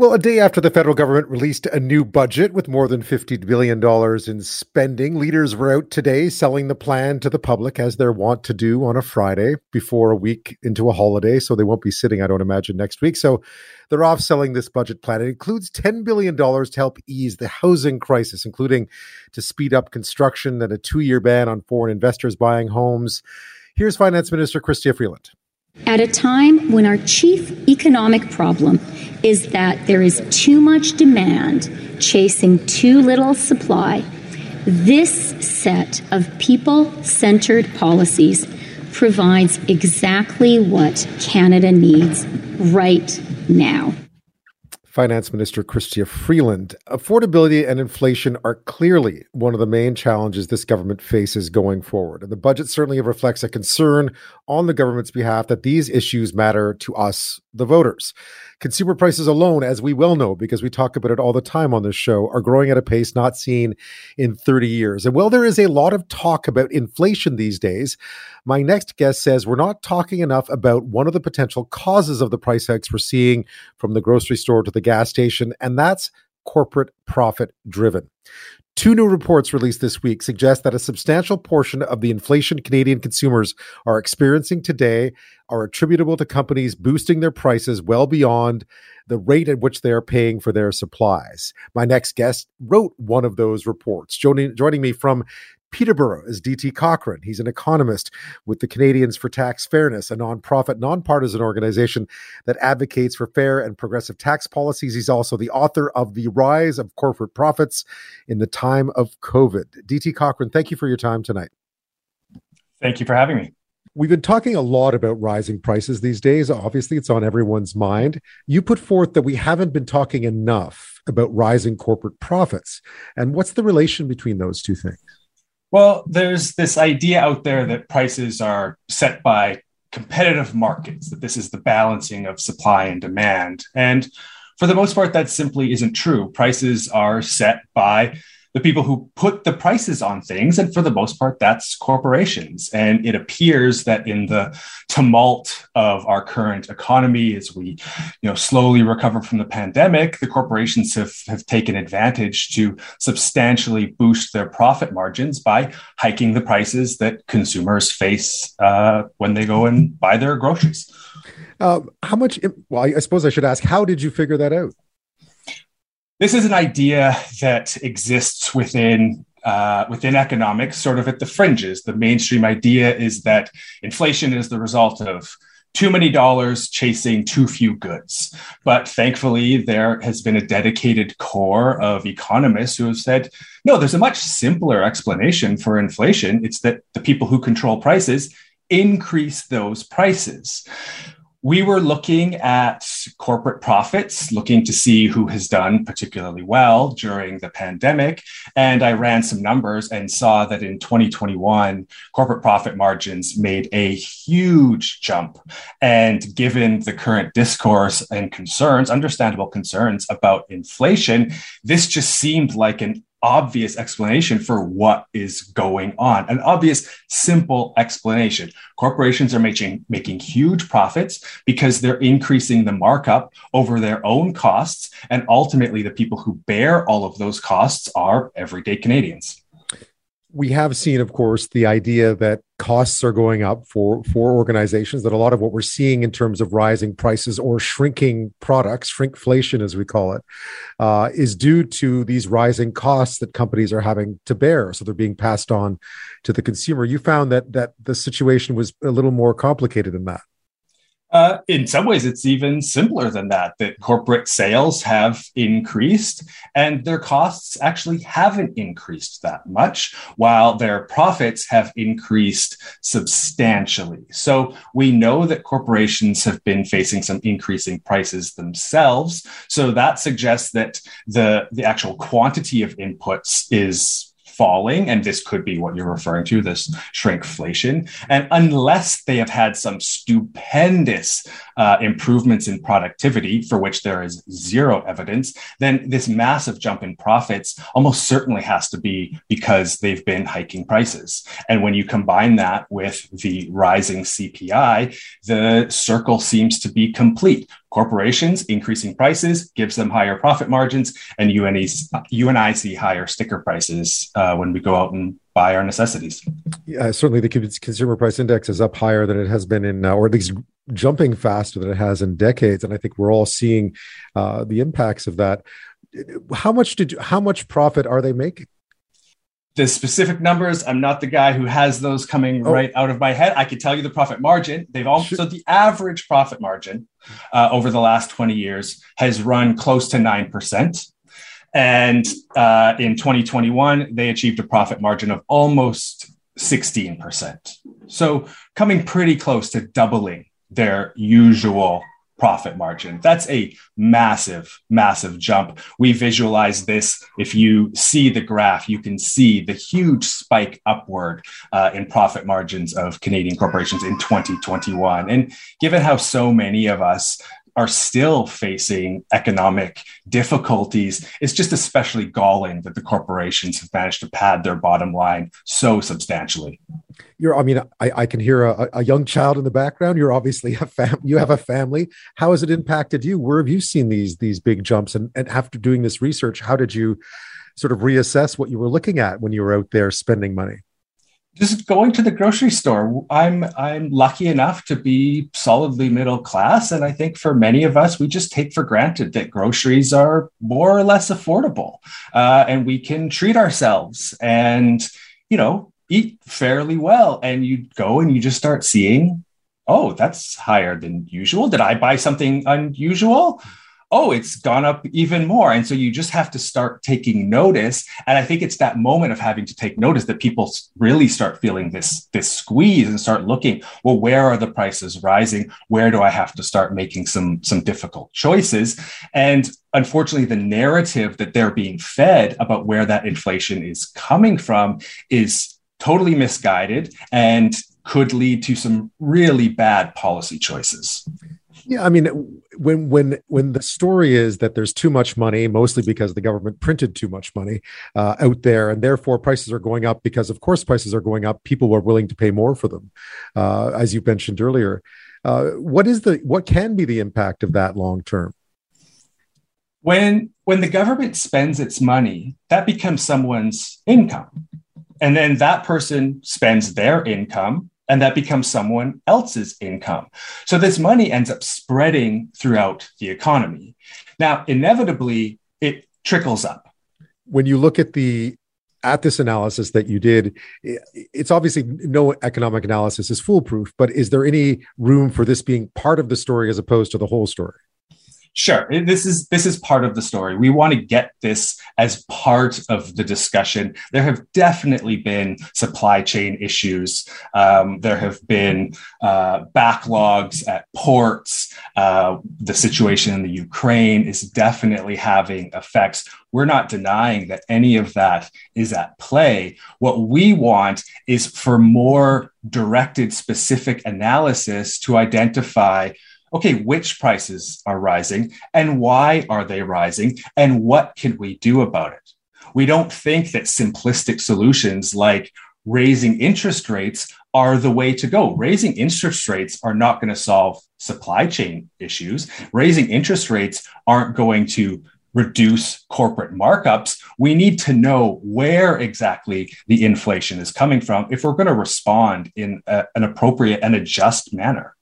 Well, a day after the federal government released a new budget with more than $50 billion in spending, leaders were out today selling the plan to the public as they're wont to do on a Friday before a week into a holiday. So they won't be sitting, I don't imagine, next week. So they're off selling this budget plan. It includes $10 billion to help ease the housing crisis, including to speed up construction and a two year ban on foreign investors buying homes. Here's Finance Minister Chrystia Freeland. At a time when our chief economic problem is that there is too much demand chasing too little supply, this set of people centered policies provides exactly what Canada needs right now. Finance Minister Chrystia Freeland. Affordability and inflation are clearly one of the main challenges this government faces going forward. And the budget certainly reflects a concern on the government's behalf that these issues matter to us, the voters. Consumer prices alone, as we well know, because we talk about it all the time on this show, are growing at a pace not seen in 30 years. And while there is a lot of talk about inflation these days, my next guest says we're not talking enough about one of the potential causes of the price hikes we're seeing from the grocery store to the gas station, and that's corporate profit driven. Two new reports released this week suggest that a substantial portion of the inflation Canadian consumers are experiencing today are attributable to companies boosting their prices well beyond the rate at which they are paying for their supplies. My next guest wrote one of those reports. Joining, joining me from Peterborough is DT Cochrane. He's an economist with the Canadians for Tax Fairness, a nonprofit, nonpartisan organization that advocates for fair and progressive tax policies. He's also the author of The Rise of Corporate Profits in the Time of COVID. DT Cochrane, thank you for your time tonight. Thank you for having me. We've been talking a lot about rising prices these days. Obviously, it's on everyone's mind. You put forth that we haven't been talking enough about rising corporate profits. And what's the relation between those two things? Well, there's this idea out there that prices are set by competitive markets, that this is the balancing of supply and demand. And for the most part, that simply isn't true. Prices are set by the people who put the prices on things. And for the most part, that's corporations. And it appears that in the tumult of our current economy, as we you know, slowly recover from the pandemic, the corporations have, have taken advantage to substantially boost their profit margins by hiking the prices that consumers face uh, when they go and buy their groceries. Uh, how much? Well, I suppose I should ask, how did you figure that out? This is an idea that exists within uh, within economics, sort of at the fringes. The mainstream idea is that inflation is the result of too many dollars chasing too few goods. But thankfully, there has been a dedicated core of economists who have said, no, there's a much simpler explanation for inflation. It's that the people who control prices increase those prices we were looking at corporate profits, looking to see who has done particularly well during the pandemic. And I ran some numbers and saw that in 2021, corporate profit margins made a huge jump. And given the current discourse and concerns, understandable concerns about inflation, this just seemed like an obvious explanation for what is going on. An obvious, simple explanation. Corporations are making, making huge profits because they're increasing the markup over their own costs. And ultimately, the people who bear all of those costs are everyday Canadians we have seen, of course, the idea that costs are going up for for organizations. That a lot of what we're seeing in terms of rising prices or shrinking products, shrinkflation as we call it, uh, is due to these rising costs that companies are having to bear. So they're being passed on to the consumer. You found that that the situation was a little more complicated than that. Uh, in some ways, it's even simpler than that, that corporate sales have increased and their costs actually haven't increased that much, while their profits have increased substantially. So we know that corporations have been facing some increasing prices themselves. So that suggests that the, the actual quantity of inputs is falling, and this could be what you're referring to, this shrinkflation. And unless they have had some stupendous uh, improvements in productivity, for which there is zero evidence, then this massive jump in profits almost certainly has to be because they've been hiking prices. And when you combine that with the rising CPI, the circle seems to be complete. Corporations increasing prices gives them higher profit margins, and I see higher sticker prices uh, when we go out and buy our necessities. Yeah, certainly the consumer price index is up higher than it has been in, uh, or at least jumping faster than it has in decades. And I think we're all seeing uh, the impacts of that. How much did you, how much profit are they making? The specific numbers i'm not the guy who has those coming oh. right out of my head. I could tell you the profit margin. They've also so the average profit margin uh, over the last 20 years has run close to 9% and uh, in 2021 they achieved a profit margin of almost 16% so coming pretty close to doubling their usual profit margin. That's a massive, massive jump. We visualize this. If you see the graph, you can see the huge spike upward uh, in profit margins of Canadian corporations in 2021. And given how so many of us are still facing economic difficulties, it's just especially galling that the corporations have managed to pad their bottom line so substantially. You're, I mean, I, I can hear a, a, young child in the background. You're obviously a fam. You have a family. How has it impacted you? Where have you seen these these big jumps? And, and after doing this research, how did you sort of reassess what you were looking at when you were out there spending money? Just going to the grocery store i'm i'm lucky enough to be solidly middle class and i think for many of us we just take for granted that groceries are more or less affordable uh, and we can treat ourselves and you know eat fairly well. And you go and you just start seeing oh that's higher than usual. Did i buy something unusual oh, it's gone up even more. And so you just have to start taking notice. And I think it's that moment of having to take notice that people really start feeling this, this squeeze and start looking, well, where are the prices rising? Where do I have to start making some, some difficult choices? And unfortunately, the narrative that they're being fed about where that inflation is coming from is totally misguided and could lead to some really bad policy choices. Yeah, I mean, when when when the story is that there's too much money, mostly because the government printed too much money uh, out there, and therefore prices are going up because, of course, prices are going up. People are willing to pay more for them, uh, as you mentioned earlier. Uh, what is the what can be the impact of that long term? When when the government spends its money, that becomes someone's income, and then that person spends their income and that becomes someone else's income. So this money ends up spreading throughout the economy. Now, inevitably, it trickles up. When you look at the at this analysis that you did, it's obviously no economic analysis is foolproof, but is there any room for this being part of the story as opposed to the whole story? Sure. This is this is part of the story. We want to get this as part of the discussion. There have definitely been supply chain issues. Um, there have been uh, backlogs at ports. Uh, the situation in the Ukraine is definitely having effects. We're not denying that any of that is at play. What we want is for more directed, specific analysis to identify okay, which prices are rising and why are they rising and what can we do about it? We don't think that simplistic solutions like raising interest rates are the way to go. Raising interest rates are not going to solve supply chain issues. Raising interest rates aren't going to reduce corporate markups. We need to know where exactly the inflation is coming from if we're going to respond in a, an appropriate and a just manner.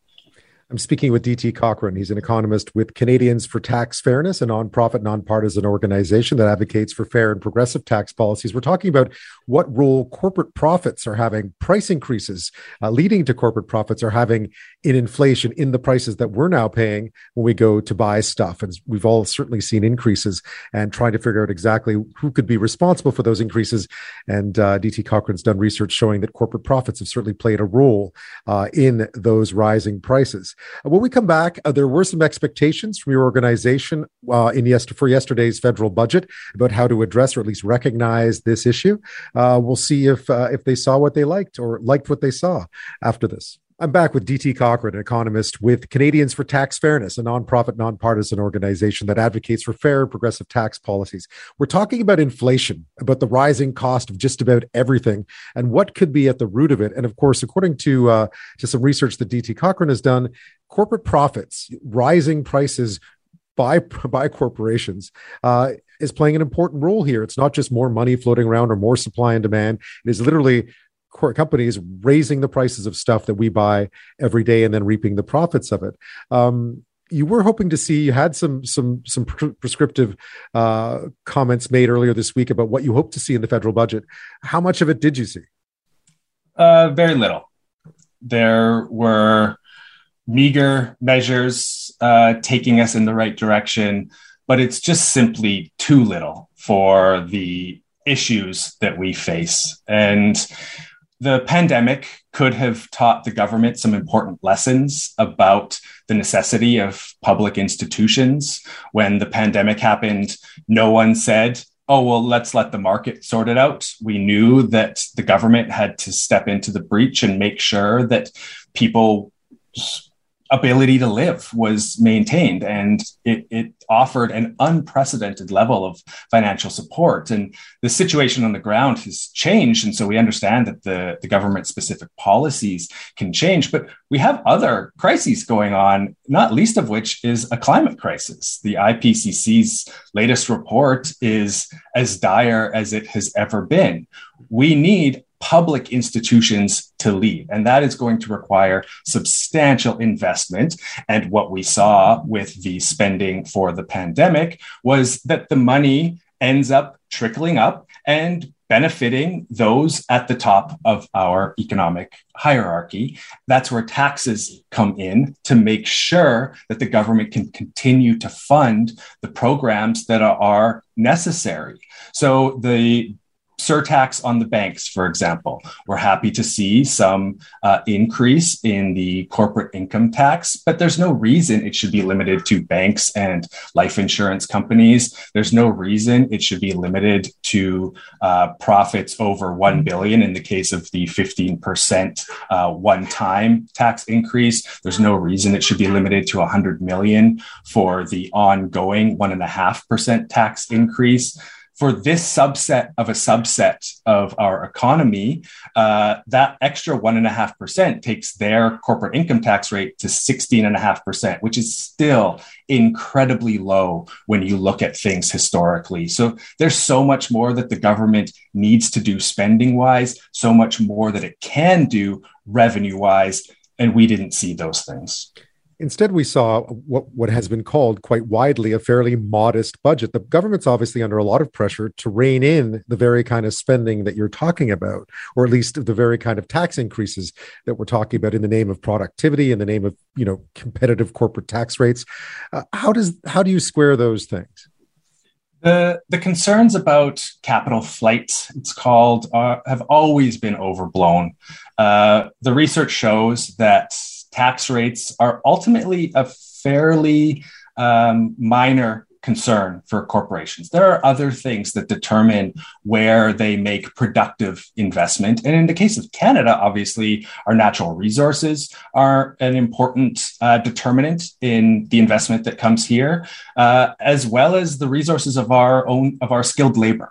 I'm speaking with DT Cochrane. He's an economist with Canadians for Tax Fairness, a nonprofit, nonpartisan organization that advocates for fair and progressive tax policies. We're talking about what role corporate profits are having, price increases uh, leading to corporate profits are having in inflation in the prices that we're now paying when we go to buy stuff. And we've all certainly seen increases and trying to figure out exactly who could be responsible for those increases. And uh, DT Cochrane's done research showing that corporate profits have certainly played a role uh, in those rising prices. Uh, when we come back, uh, there were some expectations from your organization uh, in yes- for yesterday's federal budget about how to address or at least recognize this issue. we'll see if if they saw what they liked or liked what they saw after this. I'm back with DT Cochrane, an economist with Canadians for Tax Fairness, a nonprofit, nonpartisan organization that advocates for fair, and progressive tax policies. We're talking about inflation, about the rising cost of just about everything, and what could be at the root of it. And of course, according to uh, to some research that DT Cochrane has done, corporate profits, rising prices by by corporations. Uh, is playing an important role here. It's not just more money floating around or more supply and demand. It is literally companies raising the prices of stuff that we buy every day and then reaping the profits of it. Um, you were hoping to see you had some some some prescriptive uh, comments made earlier this week about what you hope to see in the federal budget. How much of it did you see? Uh, very little. There were meager measures uh, taking us in the right direction, but it's just simply too little for the issues that we face. And the pandemic could have taught the government some important lessons about the necessity of public institutions. When the pandemic happened, no one said, oh, well, let's let the market sort it out. We knew that the government had to step into the breach and make sure that people ability to live was maintained and it, it, offered an unprecedented level of financial support. And the situation on the ground has changed and so we understand that the, the government specific policies can change but we have other crises going on not least of which is a climate crisis. The ipcc's latest report is as dire as it has ever been. We need public institutions to leave. And that is going to require substantial investment. And what we saw with the spending for the pandemic was that the money ends up trickling up and benefiting those at the top of our economic hierarchy. That's where taxes come in to make sure that the government can continue to fund the programs that are necessary. So the surtax on the banks, for example. We're happy to see some uh, increase in the corporate income tax, but there's no reason it should be limited to banks and life insurance companies. There's no reason it should be limited to uh, profits over 1 billion in the case of the 15% uh, one-time tax increase. There's no reason it should be limited to 100 million for the ongoing 1.5% tax increase for this subset of a subset of our economy, uh, that extra 1.5% takes their corporate income tax rate to 16.5%, which is still incredibly low when you look at things historically. So there's so much more that the government needs to do spending wise, so much more that it can do revenue wise. And we didn't see those things. Instead, we saw what, what has been called quite widely a fairly modest budget. The government's obviously under a lot of pressure to rein in the very kind of spending that you're talking about, or at least the very kind of tax increases that we're talking about in the name of productivity, in the name of you know competitive corporate tax rates. Uh, how does how do you square those things? The, the concerns about capital flight, it's called, uh, have always been overblown. Uh, the research shows that tax rates are ultimately a fairly um, minor concern for corporations. There are other things that determine where they make productive investment. And in the case of Canada, obviously, our natural resources are an important uh, determinant in the investment that comes here, uh, as well as the resources of our own of our skilled labor.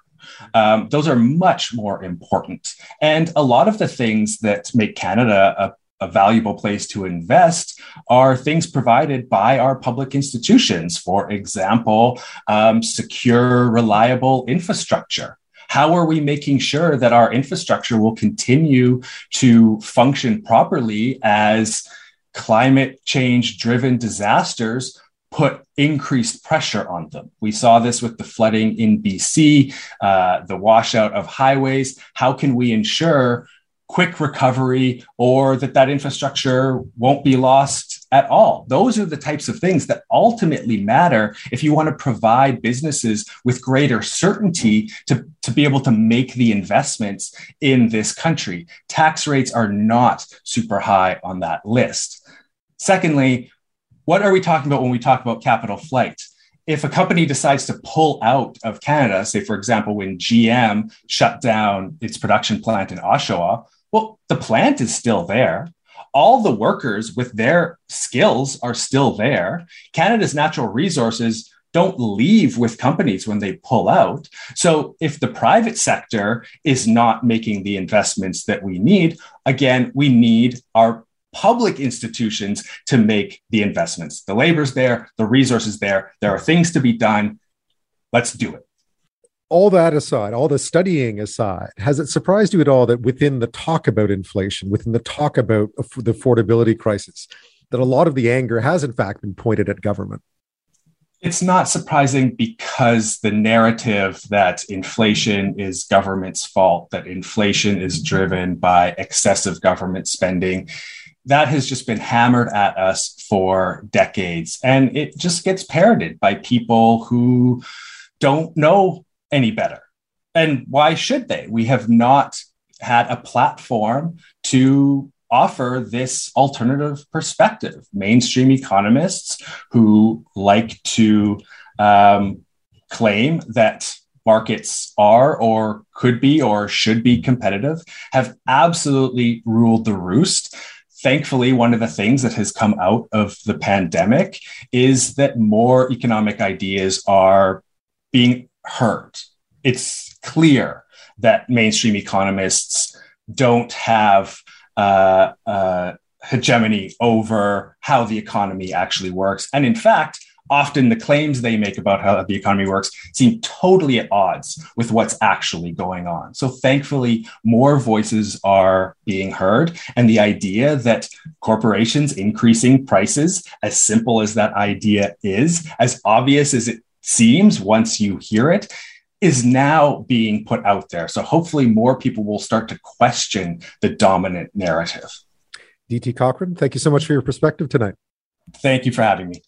Um, those are much more important. And a lot of the things that make Canada a a valuable place to invest are things provided by our public institutions. For example, um, secure, reliable infrastructure. How are we making sure that our infrastructure will continue to function properly as climate change driven disasters put increased pressure on them. We saw this with the flooding in BC, uh, the washout of highways. How can we ensure quick recovery or that that infrastructure won't be lost at all. Those are the types of things that ultimately matter if you want to provide businesses with greater certainty to, to be able to make the investments in this country. Tax rates are not super high on that list. Secondly, what are we talking about when we talk about capital flight? if a company decides to pull out of Canada, say, for example, when GM shut down its production plant in Oshawa, well, the plant is still there. all the workers with their skills are still there. Canada's natural resources don't leave with companies when they pull out. So if the private sector is not making the investments that we need, again, we need our public institutions to make the investments. The labor's there, the resources there, there are things to be done. Let's do it. All that aside, all the studying aside, has it surprised you at all that within the talk about inflation, within the talk about the affordability crisis, that a lot of the anger has in fact been pointed at government? It's not surprising because the narrative that inflation is government's fault, that inflation is driven by excessive government spending, that has just been hammered at us for decades. And it just gets parroted by people who don't know any better. And why should they? We have not had a platform to offer this alternative perspective. Mainstream economists who like to um, claim that markets are or could be or should be competitive have absolutely ruled the roost thankfully, one of the things that has come out of the pandemic is that more economic ideas are being heard. It's clear that mainstream economists don't have uh, uh, hegemony over how the economy actually works. And in fact, often the claims they make about how the economy works seem totally at odds with what's actually going on. So thankfully, more voices are being heard. And the idea that corporations increasing prices, as simple as that idea is, as obvious as it seems once you hear it, is now being put out there. So hopefully more people will start to question the dominant narrative. DT Cochrane, thank you so much for your perspective tonight. Thank you for having me.